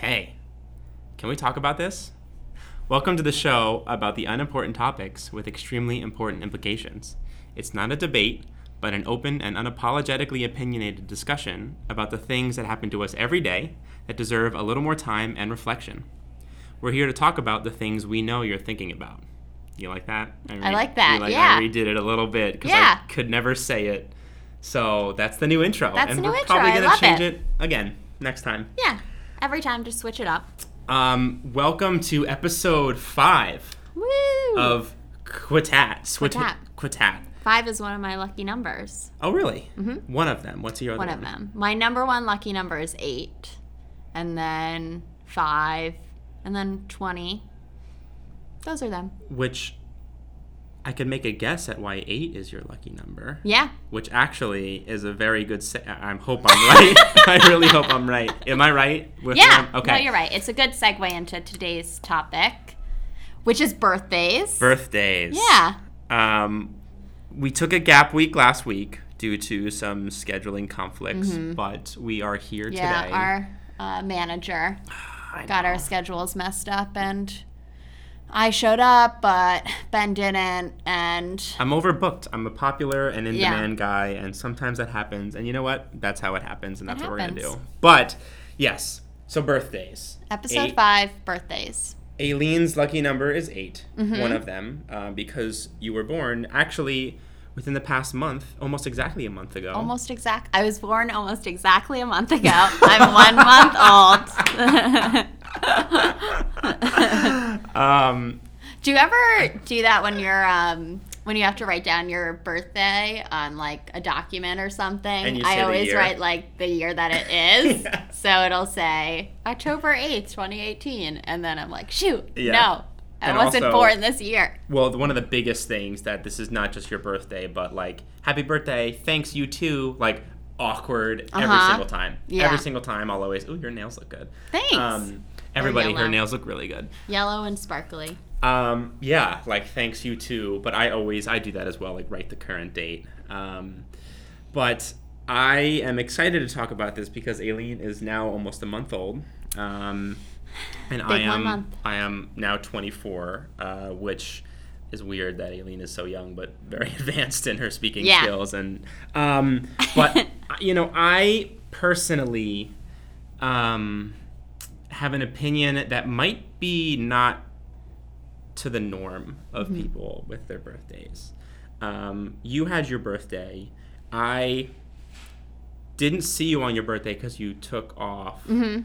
Hey, can we talk about this? Welcome to the show about the unimportant topics with extremely important implications. It's not a debate, but an open and unapologetically opinionated discussion about the things that happen to us every day that deserve a little more time and reflection. We're here to talk about the things we know you're thinking about. You like that? I like that, like, yeah. I redid it a little bit because Yeah. I could never say it. So that's the new intro. That's and the new we're intro. probably gonna change it. it again next time. Yeah. Every time, just switch it up. Um, welcome to episode five Woo! of Quitat. Swit- Quitat. Quitat. Five is one of my lucky numbers. Oh, really? One of them. What's your other One one? of them. My number one lucky number is eight, and then five, and then 20. Those are them. Which I could make a guess at why eight is your lucky number. Yeah. Which actually is a very good. Se- I hope I'm right. I really hope I'm right. Am I right? With Yeah. them? Okay. No, you're right. It's a good segue into today's topic, which is birthdays. Birthdays. Yeah. Um, we took a gap week last week due to some scheduling conflicts, but we are here Mm-hmm. Yeah. today. Our uh, manager got know. our schedules messed up, and I showed up, but Ben didn't, and I'm overbooked. I'm a popular and in Yeah. demand guy, and sometimes that happens. And you know what? That's how it happens, and that's what we're gonna do. But yes, so birthdays. episode Eight. five, birthdays. Aileen's lucky number is 8 Mm-hmm. one of them, uh, because you were born actually within the past month, almost exactly a month ago. Almost exact. I was born almost exactly a month ago. I'm one month old. Um, do you ever do that when you're um when you have to write down your birthday on like a document or something? And you say I always write like the year that it is. Yeah. So it'll say October 8th, 2018 and then I'm like, "Shoot. Yeah. No. I And wasn't also- born this year." well, one of the biggest things that this is not just your birthday, but like happy birthday, thanks you too, like awkward every Uh-huh. single time. Yeah. Every single time, I'll always, oh, your nails look good. Thanks. Um, everybody, her nails look really good. Yellow and sparkly. Um, yeah, like thanks you too. But I always I do that as well, like write the current date. Um, but I am excited to talk about this because Aileen is now almost a month old. Um, and I Big one am. I am now 24, uh, which is weird that Aileen is so young but very advanced in her speaking Yeah. skills. And um, but you know, I personally um, have an opinion that might be not to the norm of Mm-hmm. people with their birthdays. Um, you had your birthday. I didn't see you on your birthday because you took off, Mhm.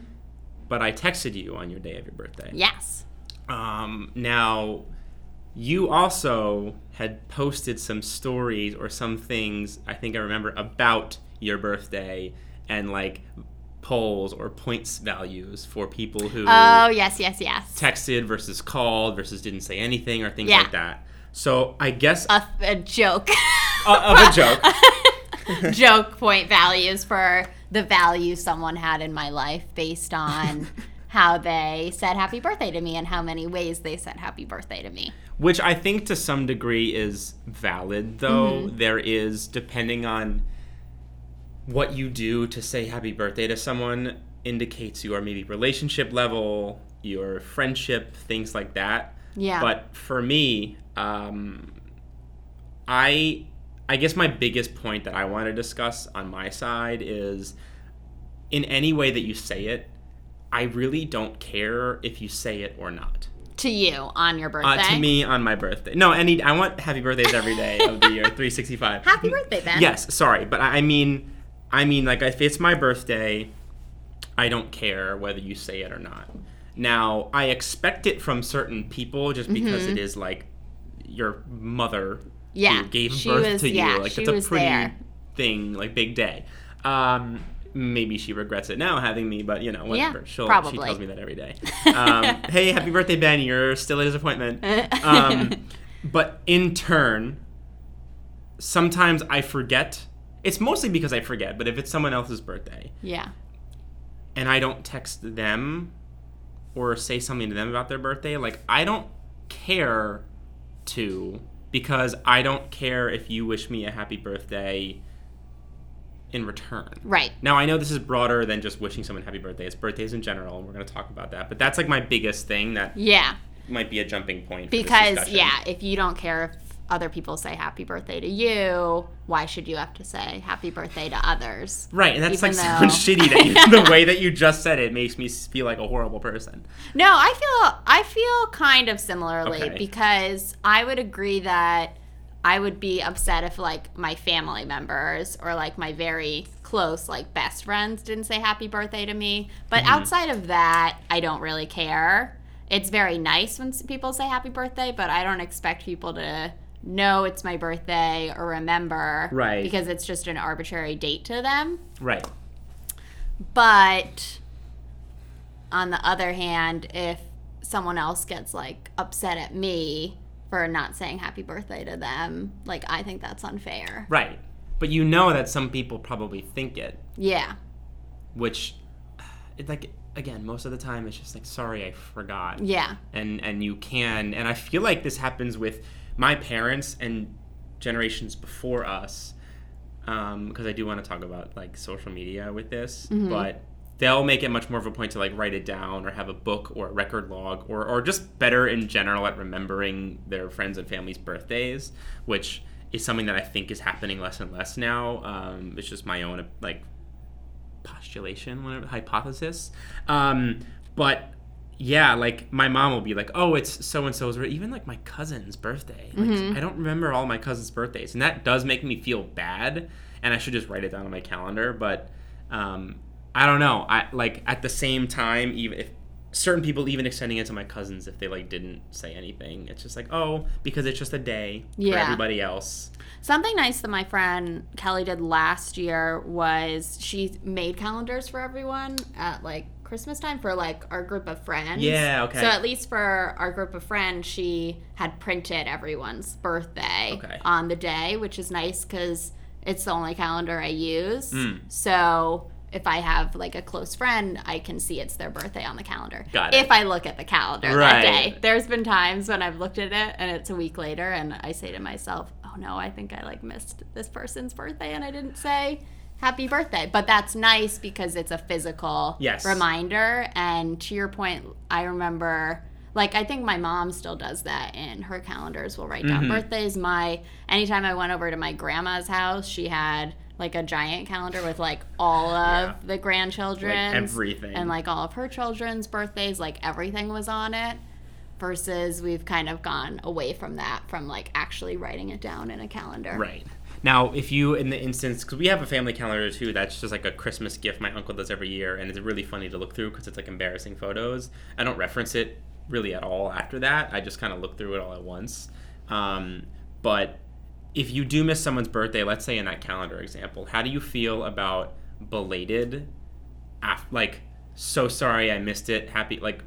but I texted you on your day of your birthday. Yes. Um, now, you also had posted some stories or some things, I think I remember, about your birthday and like polls or points values for people who Oh, yes, yes, yes. texted versus called versus didn't say anything or things Yeah. like that. So I guess a, a joke. uh, of a joke. joke point values for the value someone had in my life based on how they said happy birthday to me and how many ways they said happy birthday to me. Which I think to some degree is valid, though. Mm-hmm. There is, depending on what you do to say happy birthday to someone, indicates your maybe relationship level, your friendship, things like that. Yeah. But for me, um, I I guess my biggest point that I want to discuss on my side is in any way that you say it, I really don't care if you say it or not. to you on your birthday. Uh, to me on my birthday. No, any I want happy birthdays every day of the year, 365. Happy birthday, Ben. Yes, sorry, but I I mean, I mean, like if it's my birthday, I don't care whether you say it or not. Now, I expect it from certain people just because it is like your mother Mm-hmm. Yeah, who gave birth was- to you. yeah, like she it's a pretty there. thing, like big day. Um, maybe she regrets it now having me, but you know, whatever. She'll, She tells me that every day. Um, hey, happy birthday, Ben! You're still a disappointment. Um, but in turn, sometimes I forget. It's mostly because I forget. But if it's someone else's birthday Yeah. and I don't text them or say something to them about their birthday, like I don't care to because I don't care if you wish me a happy birthday in return. Right. Now I know this is broader than just wishing someone happy birthday. It's birthdays in general, and we're going to talk about that. But that's like my biggest thing that Yeah. might be a jumping point. For this Because discussion. yeah, if you don't care if other people say happy birthday to you, why should you have to say happy birthday to others? Right, and that's like though- so shitty that you, the way that you just said it makes me feel like a horrible person. No, I feel I feel kind of similarly Okay. because I would agree that I would be upset if like my family members or like my very close like best friends didn't say happy birthday to me. But Mm-hmm. outside of that, I don't really care. It's very nice when people say happy birthday, but I don't expect people to know it's my birthday or remember Right. because it's just an arbitrary date to them. Right. But on the other hand, if someone else gets like upset at me for not saying happy birthday to them, like I think that's unfair. Right. But you know that some people probably think it, Yeah. which, it, like, again, most of the time it's just like, sorry, I forgot. Yeah. and and you can and i feel like this happens with my parents and generations before us because i do want to talk about like social media with this but they'll make it much more of a point to like write it down or have a book or a record log or, or just better in general at remembering their friends and family's birthdays which is something that i think is happening less and less now um, it's just my own like postulation, whatever hypothesis. Um, but yeah, like my mom will be like, "Oh, it's so and so's," even like my cousin's birthday. Like I don't remember all my cousins' birthdays, and that does make me feel bad. And I should just write it down on my calendar. But um, I don't know. I like at the same time, even if certain people even extending it to my cousins if they like didn't say anything, it's just like, oh, because it's just a day for Yeah. everybody else. Something nice that my friend Kelly did last year was she made calendars for everyone at like Christmas time for like our group of friends. Yeah, okay. So at least for our group of friends, she had printed everyone's birthday Okay. on the day, which is nice because it's the only calendar I use. Mm. So if I have like a close friend, I can see it's their birthday on the calendar. Got it. If I look at the calendar Right. that day. There's been times when I've looked at it and it's a week later and I say to myself, "Oh no, I think I like missed this person's birthday and I didn't say happy birthday." But that's nice because it's a physical Yes. reminder and to your point, I remember like I think my mom still does that in her calendars. Will write down Mhm. birthdays. My anytime I went over to my grandma's house, she had like a giant calendar with like all of Yeah. the grandchildren everything. and like all of her children's birthdays like everything was on it versus we've kind of gone away from that from like actually writing it down in a calendar Right. Now, if you, in the instance, because we have a family calendar too, that's just like a Christmas gift my uncle does every year, and it's really funny to look through because it's like embarrassing photos. I don't reference it really at all after that. I just kind of look through it all at once. Um, but if you do miss someone's birthday, let's say in that calendar example, how do you feel about belated? Af- like, so sorry I missed it. Happy, like,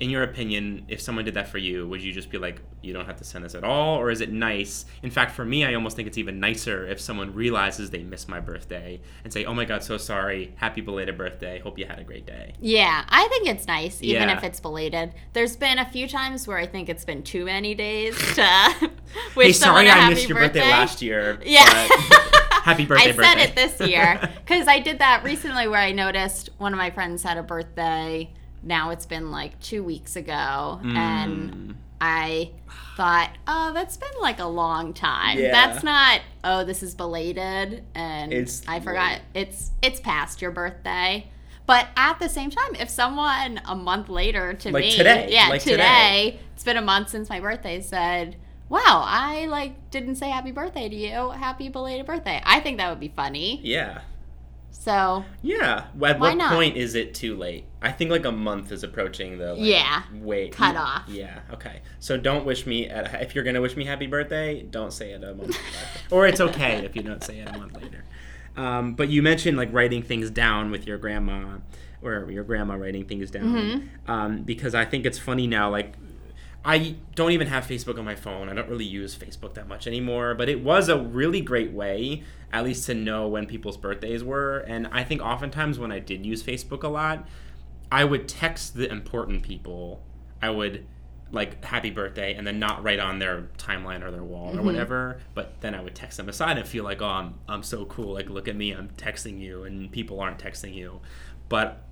in your opinion, if someone did that for you, would you just be like, you don't have to send this at all? Or is it nice? In fact, for me, I almost think it's even nicer if someone realizes they missed my birthday and say, oh my God, so sorry. Happy belated birthday. Hope you had a great day. yeah i think it's nice even Yeah. if it's belated there's been a few times where i think it's been too many days to wish hey, sorry I happy missed your birthday. last year. Yeah. but happy birthday, I birthday. said it this year because I did that recently where I noticed one of my friends had a birthday. Now it's been like two weeks ago, Mm. and I thought, oh, that's been like a long time. Yeah. That's not, oh, this is belated, and It's I forgot it's it's past your birthday. But at the same time, if someone a month later to Like me, today, yeah, like today, today. it's been a month since my birthday, said, "Wow, I like didn't say happy birthday to you. Happy belated birthday." I think that would be funny. Yeah. So Yeah. At what not? point is it too late? I think like a month is approaching the like, Yeah. wait Cut off. Yeah. Okay. So don't wish me at if you're gonna wish me happy birthday, don't say it a month later. or it's okay if you don't say it a month later. Um, but you mentioned like writing things down with your grandma or your grandma writing things down Mm-hmm. um, because I think it's funny now like. I don't even have Facebook on my phone. I don't really use Facebook that much anymore, but it was a really great way, at least to know when people's birthdays were. And I think oftentimes when I did use Facebook a lot, I would text the important people. I would like happy birthday and then not write on their timeline or their wall Mm-hmm. or whatever but then i would text them aside and feel like oh i'm, I'm so cool like look at me i'm texting you and people aren't texting you but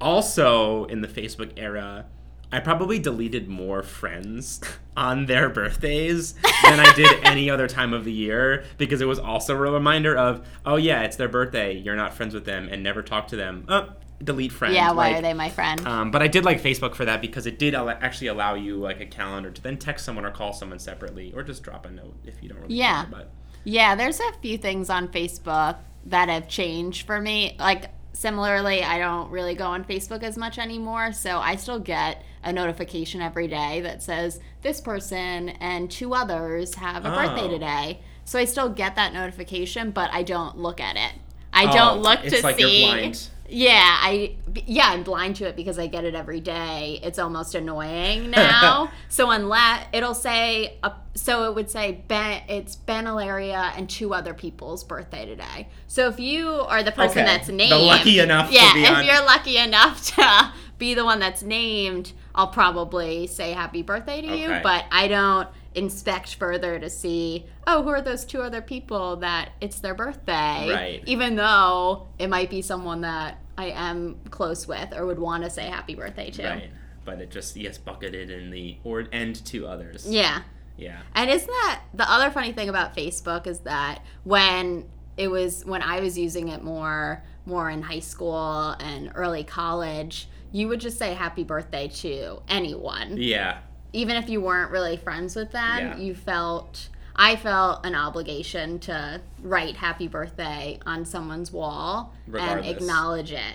also in the facebook era i probably deleted more friends on their birthdays than i did any other time of the year because it was also a reminder of oh yeah it's their birthday you're not friends with them and never talk to them oh delete friends Yeah, why Like, are they my friend? um, but I did like Facebook for that because it did al- actually allow you like a calendar to then text someone or call someone separately or just drop a note if you don't really Yeah. care. But Yeah, there's a few things on Facebook that have changed for me. Like similarly, I don't really go on Facebook as much anymore, so I still get a notification every day that says this person and two others have a birthday Oh. today. So I still get that notification, but I don't look at it. I Oh, don't look to like see. Yeah, I yeah, I'm blind to it because I get it every day. It's almost annoying now. so unless it'll say, uh, so it would say Ben, it's Ben Ilaria and two other people's birthday today. So if you are the person Okay. that's The named, lucky enough to yeah, if on- you're lucky enough to be the one that's named, I'll probably say happy birthday to you. But I don't inspect further to see, oh, who are those two other people that it's their birthday? Right. Even though it might be someone that I am close with or would want to say happy birthday to. right. But it just gets bucketed in the or and to others. Yeah. Yeah. And isn't that the other funny thing about Facebook is that when it was when I was using it more more in high school and early college, you would just say happy birthday to anyone. Yeah. Even if you weren't really friends with them, Yeah. you felt I felt an obligation to write happy birthday on someone's wall Regardless. and acknowledge it.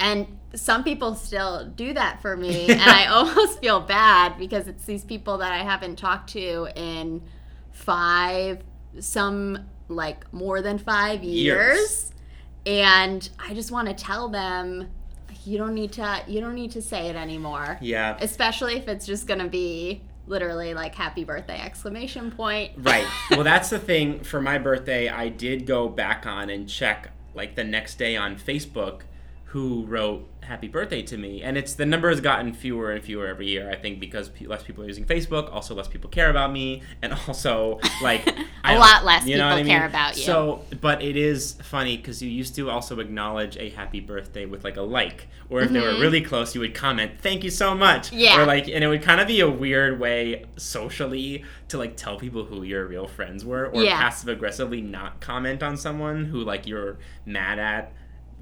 And some people still do that for me, and I almost feel bad because it's these people that I haven't talked to in five, some like more than five years. Years. And I just want to tell them you don't need to you don't need to say it anymore. Yeah. Especially if it's just gonna be literally like happy birthday exclamation point. Right. Well, that's the thing. For my birthday, I did go back on and check, like, the next day on Facebook who wrote happy birthday to me. And it's the number has gotten fewer and fewer every year, I think, because pe- less people are using Facebook. Also, less people care about me. And also, like, A lot less you know people I care about you. So, but it is funny because you used to also acknowledge a happy birthday with, like, a like. Or if they were Mhm. really close, you would comment, thank you so much. Yeah. Or, like, and it would kind of be a weird way socially to like tell people who your real friends were or Yeah. passive aggressively not comment on someone who like you're mad at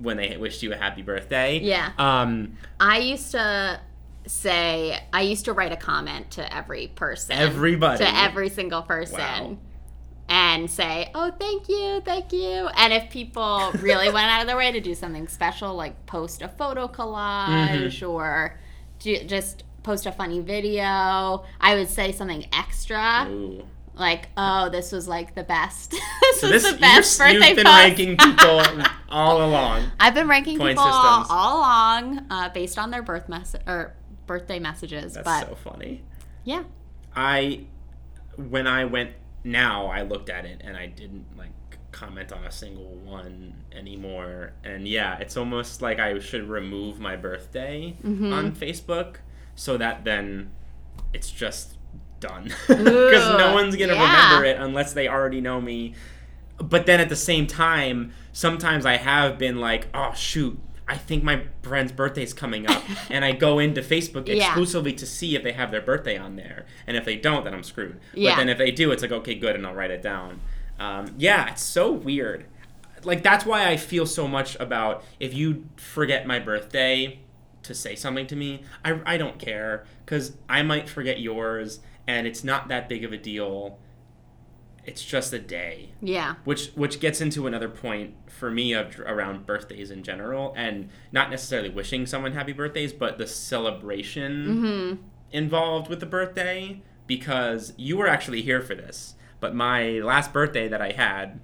when they wished you a happy birthday. Yeah. Um I used to say I used to write a comment to every person. Everybody. To every single person. Wow. And say, oh, thank you, thank you. And if people really went out of their way to do something special, like post a photo collage Mm-hmm. or ju- just post a funny video, I would say something extra. ooh. Like, oh, this was like the best. this So this the best you're, birthday you've been post. ranking people all along. I've been ranking Point people systems. all along uh, based on their birth mess or birthday messages. That's but so funny. yeah, I when I went now I looked at it and I didn't like comment on a single one anymore. And yeah, it's almost like I should remove my birthday Mm-hmm. on Facebook so that then it's just done. Because no one's gonna yeah. remember it unless they already know me. But then at the same time, sometimes I have been like, oh shoot, I think my friend's birthday's coming up, and I go into Facebook Yeah. exclusively to see if they have their birthday on there, and if they don't, then I'm screwed. Yeah. But then if they do, it's like okay, good, and I'll write it down. Um, yeah, it's so weird. Like that's why I feel so much about if you forget my birthday to say something to me, I, I don't care because I might forget yours, and it's not that big of a deal. It's just a day yeah, which which gets into another point for me of around birthdays in general and not necessarily wishing someone happy birthdays but the celebration Mm-hmm. involved with the birthday because you were actually here for this but my last birthday that i had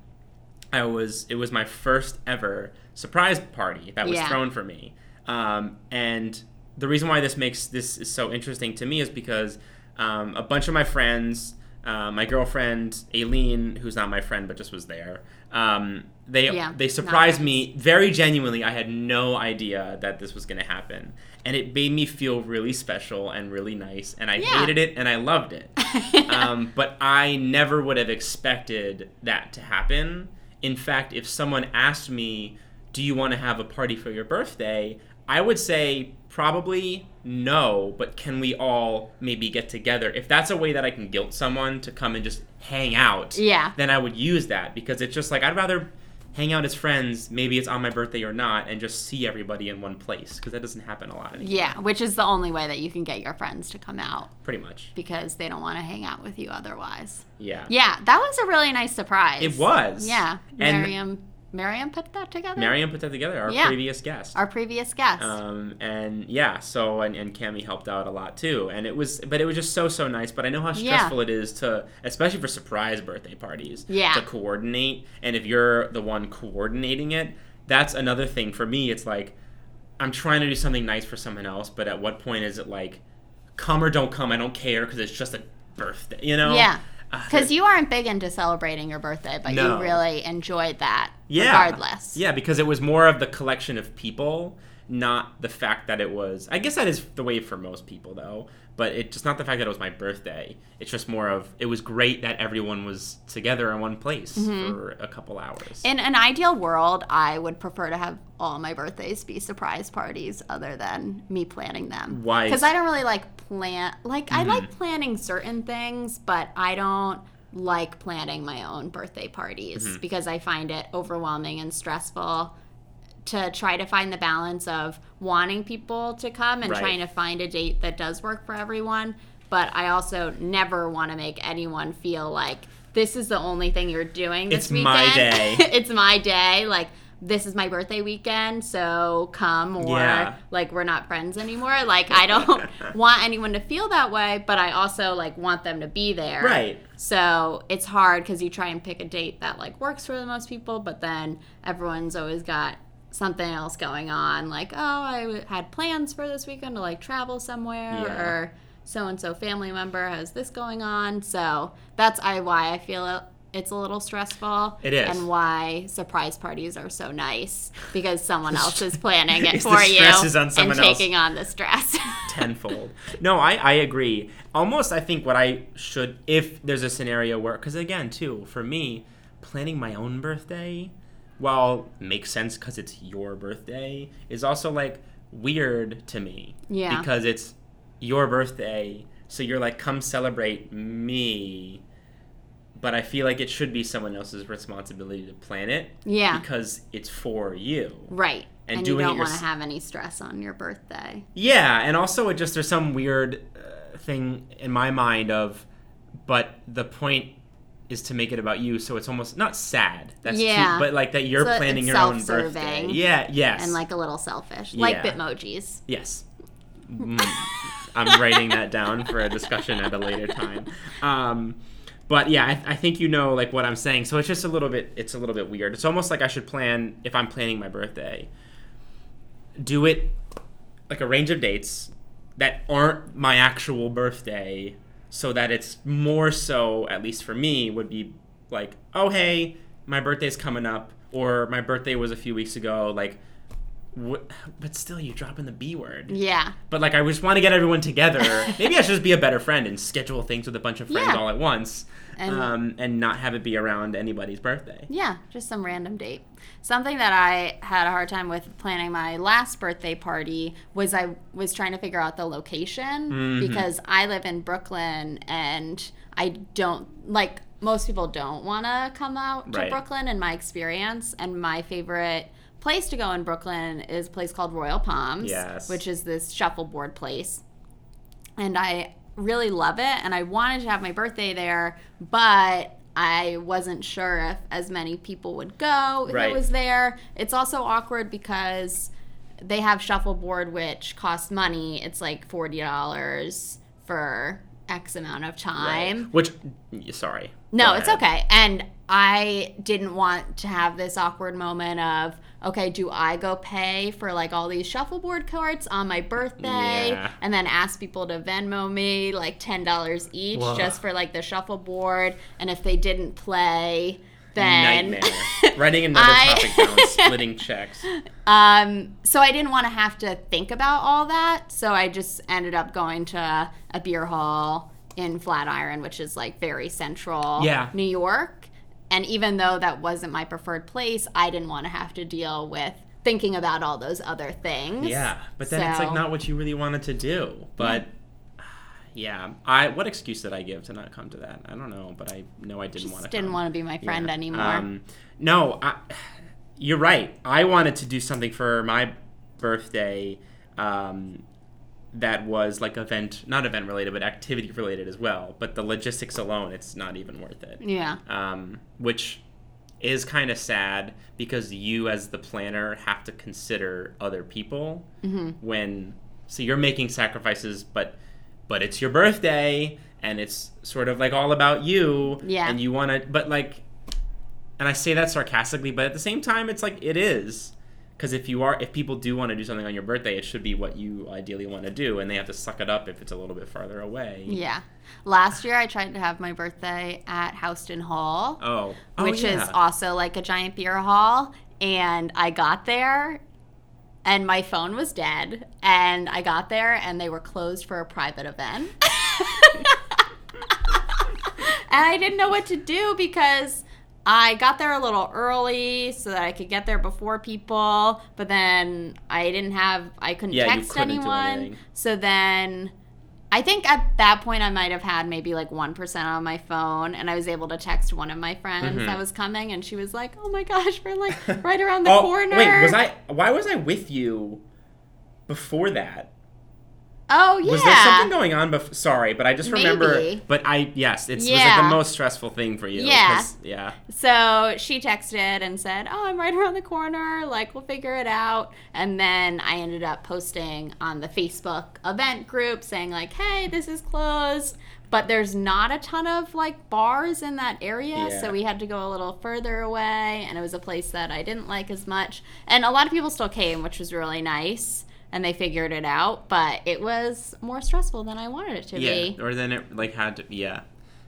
i was it was my first ever surprise party that was Yeah. thrown for me um, and the reason why this makes this is so interesting to me is because um, a bunch of my friends Uh, my girlfriend Aileen, who's not my friend but just was there. Um, they Yeah, they surprised nice. me very genuinely. I had no idea that this was going to happen, and it made me feel really special and really nice. And I Yeah. hated it and I loved it. um, but I never would have expected that to happen. In fact, if someone asked me, "Do you want to have a party for your birthday?" I would say probably no, but can we all maybe get together? If that's a way that I can guilt someone to come and just hang out, Yeah. then I would use that because it's just like I'd rather hang out as friends, maybe it's on my birthday or not, and just see everybody in one place because that doesn't happen a lot anymore. Yeah, which is the only way that you can get your friends to come out Pretty much. because they don't want to hang out with you otherwise. Yeah. Yeah, that was a really nice surprise. It was. Yeah, And- Miriam. Miriam put that together. Mariam put that together, our Yeah. previous guest. our previous guest. um, and yeah, so and, and Cami helped out a lot too, and it was, but it was just so so nice. But I know how Yeah. stressful it is to, especially for surprise birthday parties, Yeah. to coordinate. And if you're the one coordinating it, that's another thing for me. It's like I'm trying to do something nice for someone else, but at what point is it like, come or don't come? I don't care because it's just a birthday, you know? yeah, Uh, because you aren't big into celebrating your birthday, but No. you really enjoyed that yeah. regardless. Yeah, because it was more of the collection of people, not the fact that it was. I guess that is the way for most people, though. But it's just not the fact that it was my birthday. It's just more of it was great that everyone was together in one place Mm-hmm. for a couple hours. In an ideal world, I would prefer to have all my birthdays be surprise parties other than me planning them. Why? Because I don't really like plan. Like I Mhm. like planning certain things, but I don't like planning my own birthday parties Mm-hmm. because I find it overwhelming and stressful to try to find the balance of wanting people to come and Right. trying to find a date that does work for everyone. But I also never want to make anyone feel like this is the only thing you're doing this It's weekend. my day. it's my day. Like this is my birthday weekend, so come or Yeah. like we're not friends anymore. Like I don't want anyone to feel that way, but I also like want them to be there. Right. So it's hard because you try and pick a date that like works for the most people, but then everyone's always got something else going on. Like, oh, I w- had plans for this weekend to like travel somewhere, Yeah. or so and so family member has this going on. So that's I why I feel it, it's a little stressful. It is. and why surprise parties are so nice because someone else is planning it for you is on and else. taking on the stress. tenfold. No, I, I agree. Almost, I think what I should, if there's a scenario where, because again, too, for me, planning my own birthday, while makes sense because it's your birthday, is also like weird to me. Yeah. Because it's your birthday, so you're like, come celebrate me. But I feel like it should be someone else's responsibility to plan it. Yeah. Because it's for you. right. And And, you don't want to have any stress on your birthday. Yeah, and also it just there's some weird uh, thing in my mind of, but the point is to make it about you, so it's almost not sad. That's Yeah. too, but like that you're So planning your own birthday. Yeah, yes, and like a little selfish, like Bitmojis. yes. Mm, I'm writing that down for a discussion at a later time. Um, but yeah, I, I think you know like what I'm saying. So it's just a little bit. It's a little bit weird. It's almost like I should plan if I'm planning my birthday. Do it like a range of dates that aren't my actual birthday, so that it's more so at least for me would be like, oh hey, my birthday's coming up, or my birthday was a few weeks ago. Like, wh- but still, you're dropping the B word. Yeah. But like, I just want to get everyone together. Maybe I should just be a better friend and schedule things with a bunch of friends Yeah. all at once, And- um, and not have it be around anybody's birthday. Yeah, just some random date. Something that I had a hard time with planning my last birthday party was I was trying to figure out the location Mhm. because I live in Brooklyn and I don't like most people don't want to come out to Right. Brooklyn in my experience and my favorite place to go in Brooklyn is a place called Royal Palms, Yes. which is this shuffleboard place. And I really love it and I wanted to have my birthday there, but I wasn't sure if as many people would go if Right. it was there. It's also awkward because they have shuffleboard which costs money. It's like $40 for X amount of time. Which, sorry. No, it's okay. And I didn't want to have this awkward moment of, okay, do I go pay for like all these shuffleboard carts on my birthday Yeah. and then ask people to Venmo me like $10 each Whoa. just for like the shuffleboard? And if they didn't play, then. Nightmare. Writing another I- topic down, splitting checks. Um, so I didn't want to have to think about all that. So I just ended up going to a beer hall in Flatiron, which is like very central Yeah. New York. And even though that wasn't my preferred place, I didn't want to have to deal with thinking about all those other things. Yeah, but then it's like not what you really wanted to do. But yeah, I what excuse did I give to not come to that? I don't know, but I know I didn't want to. didn't want to be my friend Yeah. anymore. Um, no, I, you're right. I wanted to do something for my birthday um, that was like event, not event related, but activity related as well. But the logistics alone, it's not even worth it. yeah. Um, which is kind of sad because you, as the planner, have to consider other people Mm-hmm. when. So you're making sacrifices, but but it's your birthday and it's sort of like all about you Yeah. and you want to but like and i say that sarcastically but at the same time it's like it is because if you are if people do want to do something on your birthday it should be what you ideally want to do and they have to suck it up if it's a little bit farther away Yeah. Last year I tried to have my birthday at Houston Hall. oh, oh which is also like a giant beer hall. And I got there and my phone was dead. And I got there and they were closed for a private event. and I didn't know what to do because I got there a little early so that I could get there before people. But then I didn't have, I couldn't Yeah, text couldn't anyone. So then I think at that point I might have had maybe like 1% on my phone and I was able to text one of my friends Mhm. that was coming and she was like, "Oh my gosh, we're like right around the oh, corner." wait was i why was i with you before that Oh yeah. Was there something going on? Bef- sorry, but I just remember. Maybe. But I yes, it's, it was like the most stressful thing for you. Yeah. yeah. So she texted and said, "Oh, I'm right around the corner. Like, we'll figure it out." And then I ended up posting on the Facebook event group saying like, "Hey, this is closed." But there's not a ton of like bars in that area, Yeah. so we had to go a little further away, and it was a place that I didn't like as much. And a lot of people still came, which was really nice, and they figured it out. But it was more stressful than I wanted it to Yeah. be. Or then it like had to yeah,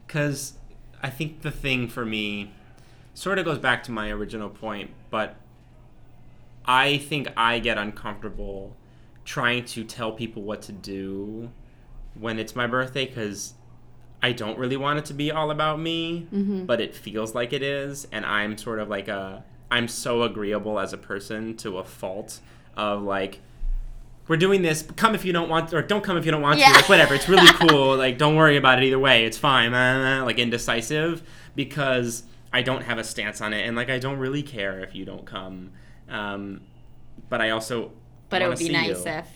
because I think the thing for me sort of goes back to my original point, but I think I get uncomfortable trying to tell people what to do when it's my birthday because I don't really want it to be all about me, Mm-hmm. but it feels like it is, and I'm sort of like a I'm so agreeable as a person to a fault of like we're doing this come if you don't want or don't come if you don't want Yeah. to like whatever it's really cool like don't worry about it either way it's fine like indecisive because I don't have a stance on it and like I don't really care if you don't come um, but I also But it would be nice you. if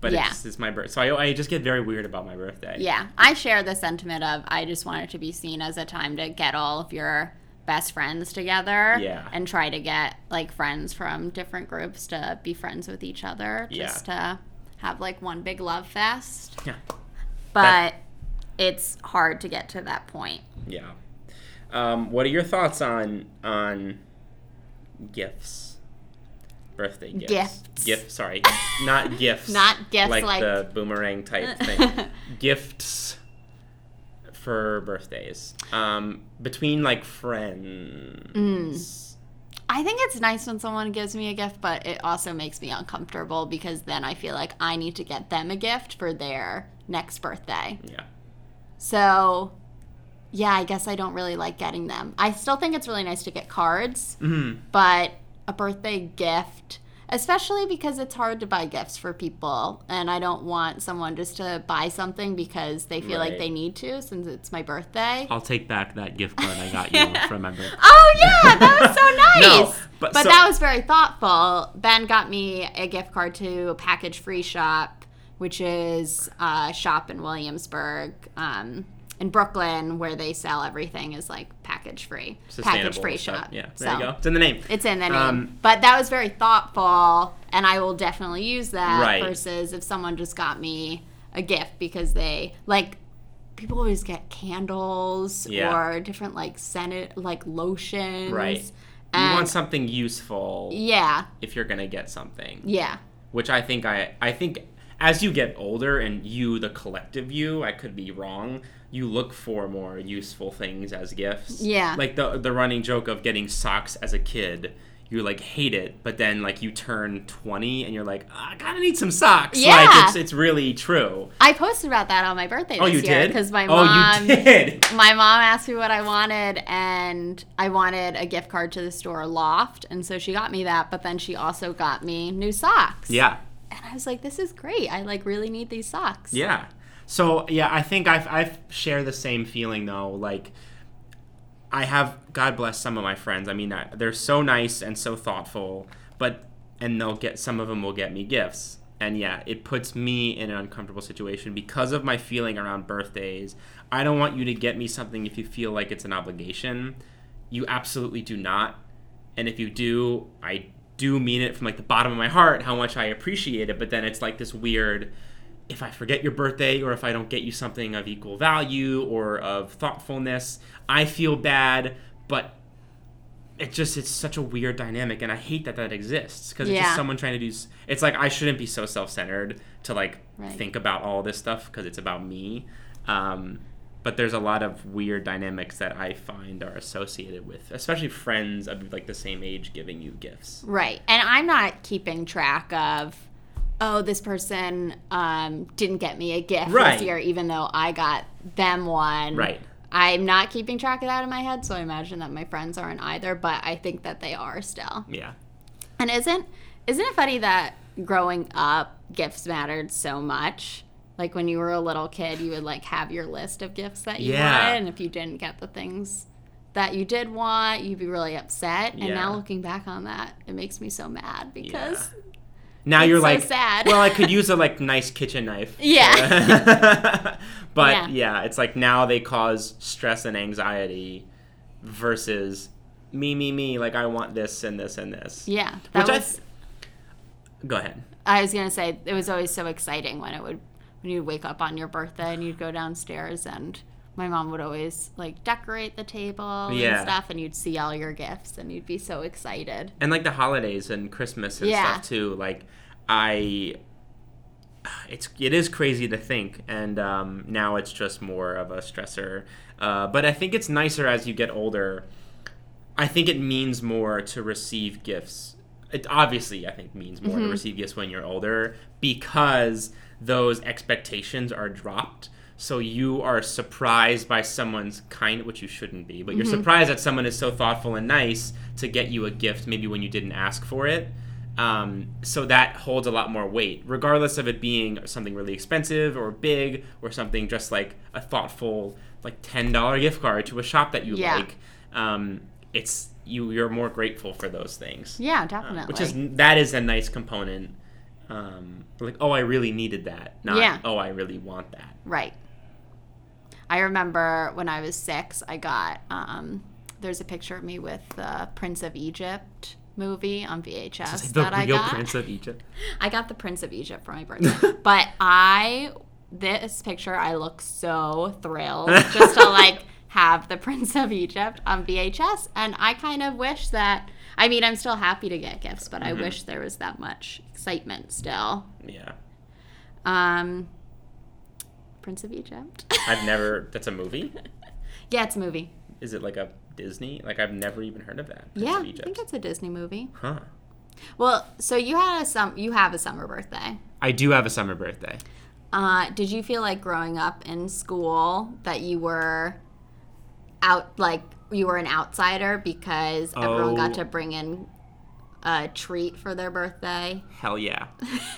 but yeah. it's, it's my birthday so I, I just get very weird about my birthday Yeah, I share the sentiment of I just want it to be seen as a time to get all of your best friends together Yeah. and try to get like friends from different groups to be friends with each other Yeah. just to have like one big love fest. yeah But it's hard to get to that point. Yeah. Um, what are your thoughts on on gifts? Birthday gifts. Gifts. Gift. Sorry, not gifts. Not gifts like, like- the boomerang type thing. Gifts for birthdays. Um, between like friends. I think it's nice when someone gives me a gift, but it also makes me uncomfortable because then I feel like I need to get them a gift for their next birthday. Yeah. So, yeah, I guess I don't really like getting them. I still think it's really nice to get cards, hmm but a birthday gift, especially because it's hard to buy gifts for people, and I don't want someone just to buy something because they feel like they need to since it's my birthday. I'll take back that gift card I got you from my birthday. Oh yeah, that was so nice. No, but but so- that was very thoughtful. Ben got me a gift card to Package Free Shop, which is a shop in Williamsburg, um, in Brooklyn, where they sell everything is like package free, package free shop. Yeah. There so you go. It's in the name. it's in the name. Um, but that was very thoughtful, and I will definitely use that Right. versus if someone just got me a gift because they like. People always get candles Yeah. or different like scented like lotions, Right. You want something useful Yeah, if you're gonna get something. yeah, which I think I I think as you get older and you the collective you I could be wrong you look for more useful things as gifts Yeah. like the the running joke of getting socks as a kid you like hate it but then like you turn 20 and you're like "Ah, I of need some socks Yeah. like it's it's really true I posted about that on my birthday this oh you year did because my mom. oh you did my mom asked me what I wanted, and I wanted a gift card to the store Loft, and so she got me that. But then she also got me new socks. yeah and I was like, "This is great. I like really need these socks." Yeah. So yeah, I think I I share the same feeling though. Like, I have God bless some of my friends. I mean, I- they're so nice and so thoughtful, but and they'll get some of them will get me gifts. And yeah, it puts me in an uncomfortable situation because of my feeling around birthdays. I don't want you to get me something if you feel like it's an obligation. You absolutely do not. And if you do, I do mean it from like the bottom of my heart how much I appreciate it, but then it's like this weird if I forget your birthday or if I don't get you something of equal value or of thoughtfulness, I feel bad, but it just it's such a weird dynamic and I hate that that exists because it's Yeah. just someone trying to do it's like I shouldn't be so self-centered to like Right. think about all this stuff because it's about me. Um, but there's a lot of weird dynamics that I find are associated with, especially friends of like the same age giving you gifts. Right. And I'm not keeping track of, oh, this person um, didn't get me a gift Right. this year, even though I got them one. Right. I'm not keeping track of that in my head, so I imagine that my friends aren't either, but I think that they are still. Yeah. And isn't isn't it funny that growing up gifts mattered so much? Like when you were a little kid, you would like have your list of gifts that you Yeah. wanted, and if you didn't get the things that you did want, you'd be really upset. And Yeah. now looking back on that, it makes me so mad because Now It's you're so like, sad. well, I could use a like nice kitchen knife. Yeah. but Yeah. yeah. it's like now they cause stress and anxiety versus me, me, me. Like I want this and this and this. yeah, that Which I was. Go ahead. I was gonna say it was always so exciting when it would when you'd wake up on your birthday and you'd go downstairs and my mom would always like decorate the table Yeah. and stuff and you'd see all your gifts and you'd be so excited. And like the holidays and Christmas and Yeah. stuff too. Like I, it's it is crazy to think, and um, now it's just more of a stressor. Uh, but I think it's nicer as you get older. I think it means more to receive gifts. It obviously, I think, means more to receive gifts when you're older because those expectations are dropped. So you are surprised by someone's kind, which you shouldn't be, but you're surprised that someone is so thoughtful and nice to get you a gift, maybe when you didn't ask for it. Um, so that holds a lot more weight, regardless of it being something really expensive or big or something just like a thoughtful, like ten dollar gift card to a shop that you Yeah. like. Um, it's you. You're more grateful for those things, Yeah, uh, definitely. which is that is a nice component. Um, like, oh, I really needed that. Not, Yeah. oh, I really want that. Right. I remember when I was six, I got um, there's a picture of me with the Prince of Egypt movie on VHS the that I real got. Prince of Egypt. I got the Prince of Egypt for my birthday, but I this picture I look so thrilled just to like have the Prince of Egypt on VHS, and I kind of wish that. I mean, I'm still happy to get gifts, but I wish there was that much excitement still. Yeah, Um, Prince of Egypt. I've never. That's a movie. Yeah, it's a movie. Is it like a Disney? Like I've never even heard of that. Prince yeah, of I think it's a Disney movie. Huh. Well, so you had a sum. You have a summer birthday. I do have a summer birthday. Uh, did you feel like growing up in school that you were out, like you were an outsider because everyone got Oh. to bring in a treat for their birthday? Hell yeah.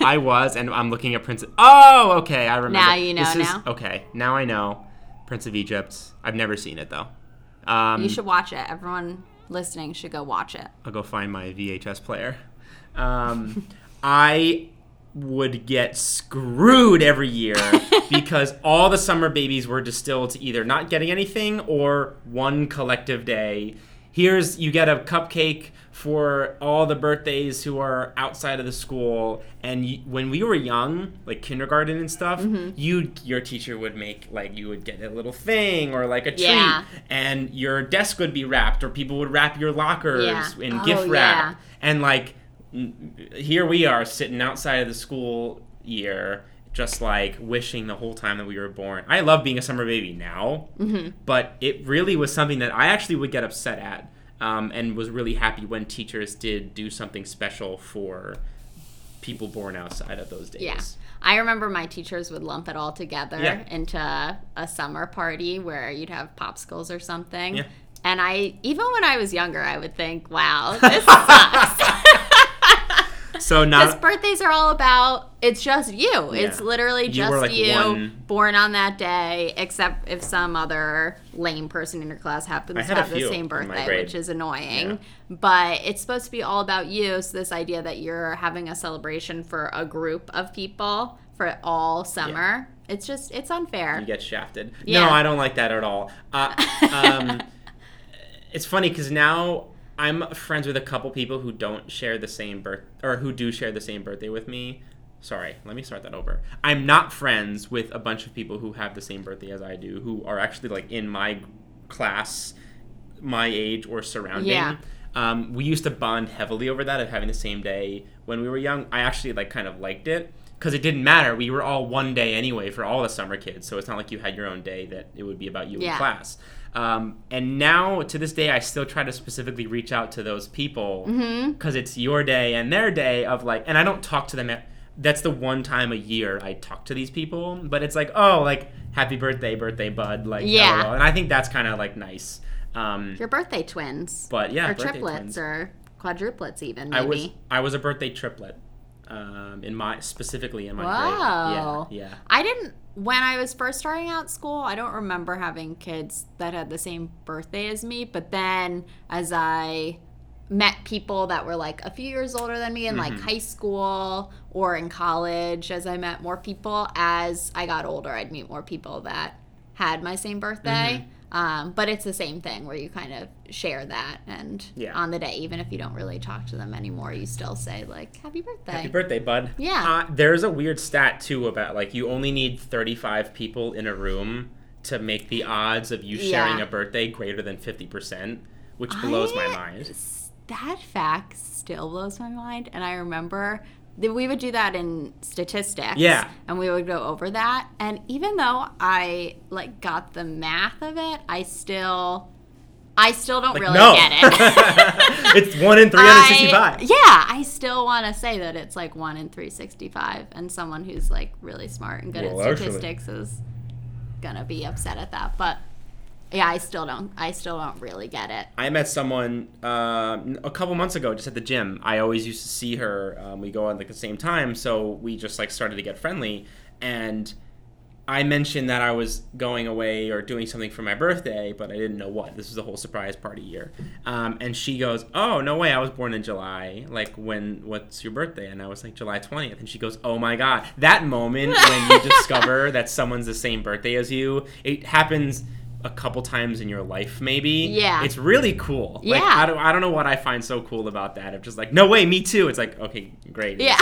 I was, and I'm looking at Prince. Oh, okay. I remember. Now you know This is- now? Okay, now I know. Prince of Egypt. I've never seen it though. Um, You should watch it. Everyone listening should go watch it. I'll go find my VHS player. Um, I would get screwed every year because all the summer babies were distilled to either not getting anything or one collective day here's you get a cupcake for all the birthdays who are outside of the school and you, when we were young like kindergarten and stuff Mm-hmm. you your teacher would make like you would get a little thing or like a treat Yeah. and your desk would be wrapped or people would wrap your lockers Yeah. in Oh, gift wrap yeah. and like here we are sitting outside of the school year just like wishing the whole time that we were born i love being a summer baby now Mm-hmm. but it really was something that i actually would get upset at um, and was really happy when teachers did do something special for people born outside of those days Yeah. I remember my teachers would lump it all together Yeah. into a summer party where you'd have popsicles or something. Yeah. And I, even when I was younger, I would think, wow, this sucks. so Because not birthdays are all about, it's just you. It's literally You just were, like, you, one- born on that day, except if some other lame person in your class happens to have the same birthday, which is annoying. But it's supposed to be all about you. So, this idea that you're having a celebration for a group of people for all summer, it's just, it's unfair. you get shafted. Yeah. No, I don't like that at all. Uh, um, it's funny because now I'm friends with a couple people who don't share the same birth or who do share the same birthday with me. Sorry, let me start that over. I'm not friends with a bunch of people who have the same birthday as I do, who are actually like in my class, my age or surrounding. Yeah. Um, we used to bond heavily over that of having the same day when we were young. I actually like kind of liked it because it didn't matter. We were all one day anyway for all the summer kids, so it's not like you had your own day that it would be about you Yeah. in class. Um, and now to this day, I still try to specifically reach out to those people Mm-hmm. because it's your day and their day of like, and I don't talk to them. At, that's the one time a year I talk to these people, but it's like, oh, like happy birthday, birthday bud, like Yeah. LOL. and I think that's kind of like nice. Um, Your birthday twins. but yeah, or triplets twins. or quadruplets, even, I was I was a birthday triplet, um, in my specifically in my Wow. grade. Yeah, yeah. I didn't when I was first starting out school, I don't remember having kids that had the same birthday as me, but then as I met people that were like a few years older than me in like Mm-hmm. high school or in college, as I met more people, as I got older, I'd meet more people that had my same birthday. Mm-hmm. Um, but it's the same thing where you kind of share that, and Yeah. on the day, even if you don't really talk to them anymore, you still say like "Happy birthday." Happy birthday, bud. Yeah. Uh, there's a weird stat too about like you only need 35 people in a room to make the odds of you sharing Yeah. a birthday greater than 50%, which blows my mind. That fact still blows my mind. And I remember we would do that in statistics. Yeah. And we would go over that. And even though I like got the math of it, I still I still don't Like, really no. get it. it's 1 in 365. I- yeah, I still want to say that it's like 1 in 365 and someone who's like really smart and good Well, at actually- statistics is going to be upset at that. But yeah, I still don't I still don't really get it. I met someone uh, a couple months ago just at the gym. I always used to see her. Um, we go on like the same time, so we just like started to get friendly. And I mentioned that I was going away or doing something for my birthday, but I didn't know what. This was a whole surprise party year. Um, and she goes, "Oh no way! I was born in July. Like when? What's your birthday?" And I was like, "July 20th." And she goes, "Oh my god!" That moment when you discover that someone's the same birthday as you, it happens a couple times in your life, maybe. Yeah. It's really cool. Like, Yeah. I don't, I don't know what I find so cool about that. Of just like, no way, me too. It's like, okay, great. Yeah.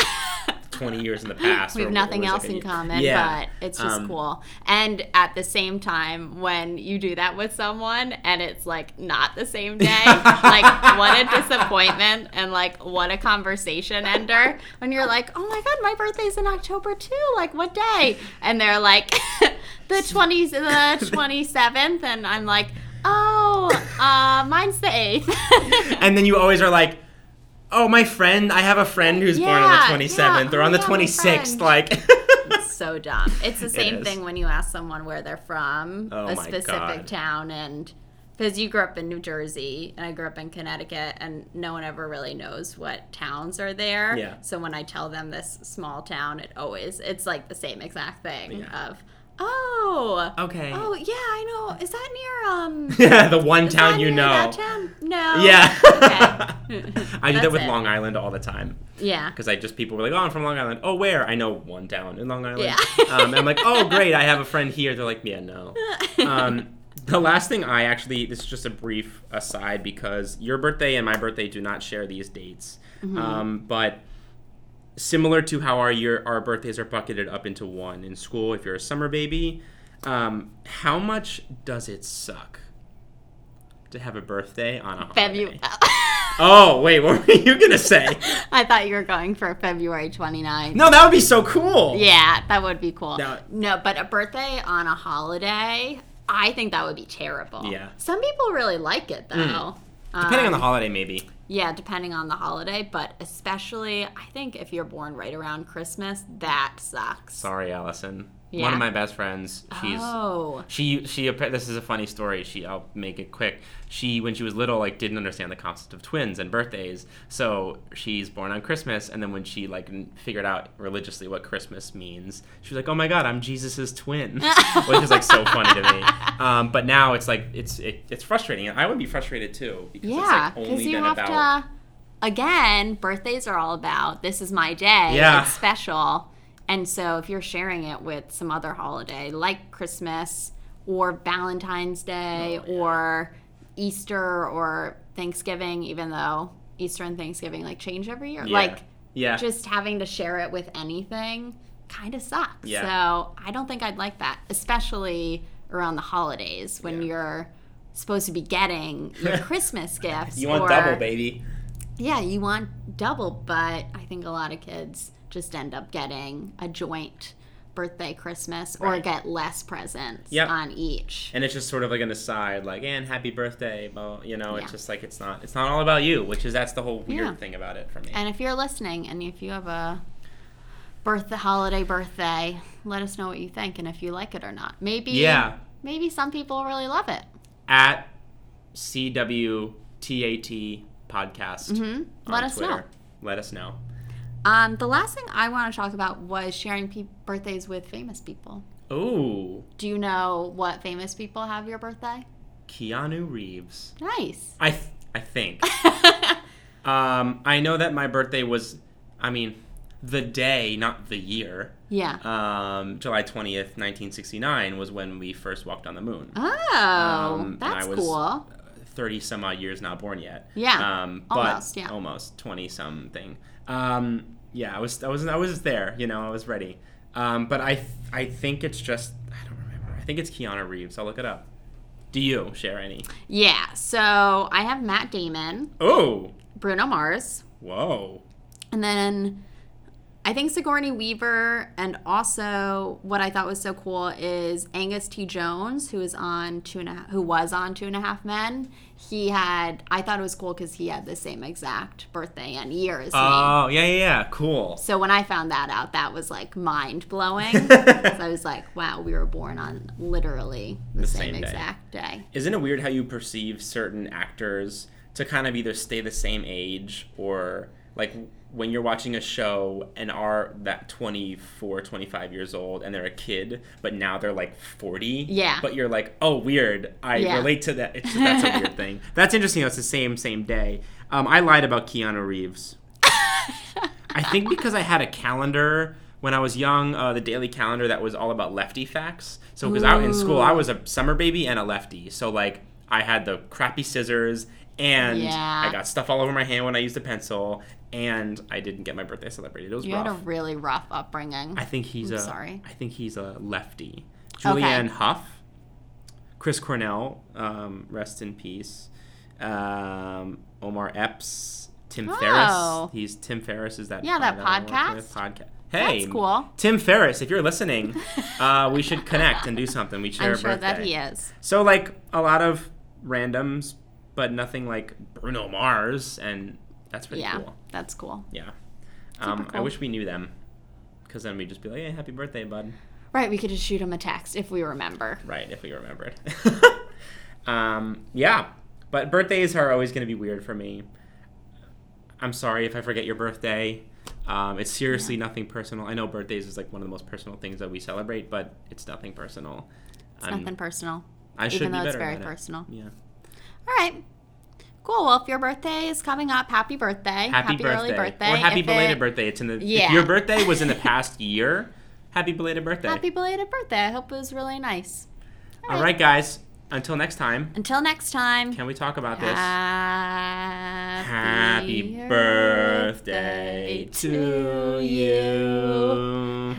20 years in the past. we have nothing else like in common, Yeah. but it's just Um, cool. And at the same time, when you do that with someone and it's like not the same day, like what a disappointment and like what a conversation ender when you're like, oh my god, my birthday's in October too. Like what day? And they're like, the twenty, the twenty seventh, and I'm like, oh, uh, mine's the eighth. And then you always are like, oh, my friend, I have a friend who's born on the 27th yeah, or on the yeah, 26th. friend. Like, so dumb. It's the same is. thing when you ask someone where they're from, Oh a specific God. town, and because you grew up in New Jersey and I grew up in Connecticut, and no one ever really knows what towns are there. Yeah. So when I tell them this small town, it always it's like the same exact thing Yeah. of. Oh. Okay. Oh yeah, I know. Is that near um? yeah, the one town you know. That town? No. Yeah. Okay. I do that with it. Long Island all the time. Yeah. Because I just, people were like, oh, I'm from Long Island. Oh, where? I know one town in Long Island. Yeah. um, and I'm like, oh, great, I have a friend here. They're like, yeah, no. Um, The last thing I actually, this is just a brief aside because your birthday and my birthday do not share these dates. Um, but similar to how our year, our birthdays are bucketed up into one in school, if you're a summer baby, um, how much does it suck to have a birthday on a holiday? February. Oh, wait, what were you going to say? I thought you were going for February 29th. No, that would be so cool. Yeah, that would be cool. Now- no, but a birthday on a holiday, I think that would be terrible. Yeah. Some people really like it though. Depending on the Um, holiday, maybe. Yeah, depending on the holiday, but especially I think if you're born right around Christmas, that sucks. Sorry, Allison. One of my best friends, she's oh. She she this is a funny story. She I'll make it quick. She when she was little like didn't understand the concept of twins and birthdays. So she's born on Christmas and then when she like figured out religiously what Christmas means, she was like, "Oh my god, I'm Jesus's twin." Which is like so funny to me. Um, but now it's like it's it, it's frustrating. I would be frustrated too because Yeah, it's like because only you been have about to. Again, birthdays are all about this is my day. Yeah. It's special. And so if you're sharing it with some other holiday like Christmas or Valentine's Day Oh, or Easter or Thanksgiving, even though Easter and Thanksgiving like change every year. Yeah. Like yeah. just having to share it with anything kind of sucks. Yeah. So I don't think I'd like that, especially around the holidays when Yeah. you're supposed to be getting your Christmas gifts. you want or- double, baby. Yeah, you want double, but I think a lot of kids just end up getting a joint birthday, Christmas, or Right. get less presents Yep. on each. and it's just sort of like an aside like and happy birthday but you know Yeah. it's just like it's not it's not all about you which is that's the whole weird Yeah. thing about it for me And if you're listening and if you have a birthday holiday birthday, let us know what you think and if you like it or not. Maybe yeah maybe some people really love it. at cwtat podcast Mhm. on Let us Twitter. know. let us know Um, the last thing I want to talk about was sharing pe- birthdays with famous people. Ooh, Do you know what famous people have your birthday? keanu reeves Nice. i th- i think um i know that my birthday was i mean the day not the year yeah. um july 20th 1969 was when we first walked on the moon Oh, Um, that's I was- cool. 30 some odd years not born yet. Yeah, Um, almost, yeah. Almost 20 something. Um, yeah, I was I was I was there, you know, I was ready. Um, but I th- I think it's just I don't remember. I think it's Keanu Reeves. I'll look it up. Do you share any? Yeah. So I have Matt Damon, Oh, Bruno Mars, whoa. and then I think Sigourney Weaver, and also what I thought was so cool is Angus T. Jones, who is on two and a, who was on Two and a Half Men. He had I thought it was cool because he had the same exact birthday and year as me. Oh, yeah, yeah, yeah. Cool. So when I found that out, that was like mind blowing. so I was like, wow, we were born on literally the, The same, same day. exact day. Isn't it weird how you perceive certain actors to kind of either stay the same age or like when you're watching a show and are that 24 25 years old and they're a kid but now they're like 40 Yeah. but you're like oh weird i Yeah. relate to that it's, that's a weird thing that's interesting it's the same same day um, i lied about keanu reeves I think because I had a calendar when I was young, uh, the daily calendar that was all about lefty facts. So because out in school, I was a summer baby and a lefty. So like I had the crappy scissors and Yeah. I got stuff all over my hand when I used a pencil, and I didn't get my birthday celebrated. It was You rough. had a really rough upbringing. I think he's I'm a. sorry. I think he's a lefty. Okay. Julianne Hough, Chris Cornell, um, rest in peace. Um, Omar Epps, Tim Oh. Ferriss. He's Tim Ferriss. Is that Yeah, that podcast? Podcast. Hey, That's cool. Tim Ferriss, if you're listening, uh, we should connect and do something. We share I'm a sure birthday. that he is. So like a lot of randoms, but nothing like Bruno Mars, and that's pretty yeah, cool. that's cool. Yeah. Um, I wish we knew them, because then we'd just be like, "Hey, happy birthday, bud!" Right, we could just shoot him a text if we remember. Right, if we remembered. um, yeah, but birthdays are always going to be weird for me. I'm sorry if I forget your birthday. Um, it's seriously nothing personal. I know birthdays is like one of the most personal things that we celebrate, but it's nothing personal. It's I'm- nothing personal. I should even be though it's very at it. personal. Yeah. All right. Cool. Well, if your birthday is coming up, happy birthday. Happy, birthday. early birthday. Or happy If belated it- birthday. It's in the. If Yeah. your birthday was in the past year, happy belated birthday. Happy belated birthday. I hope it was really nice. All right, guys. Until next time, Until next time. can we talk about this? Happy, Happy birthday to you.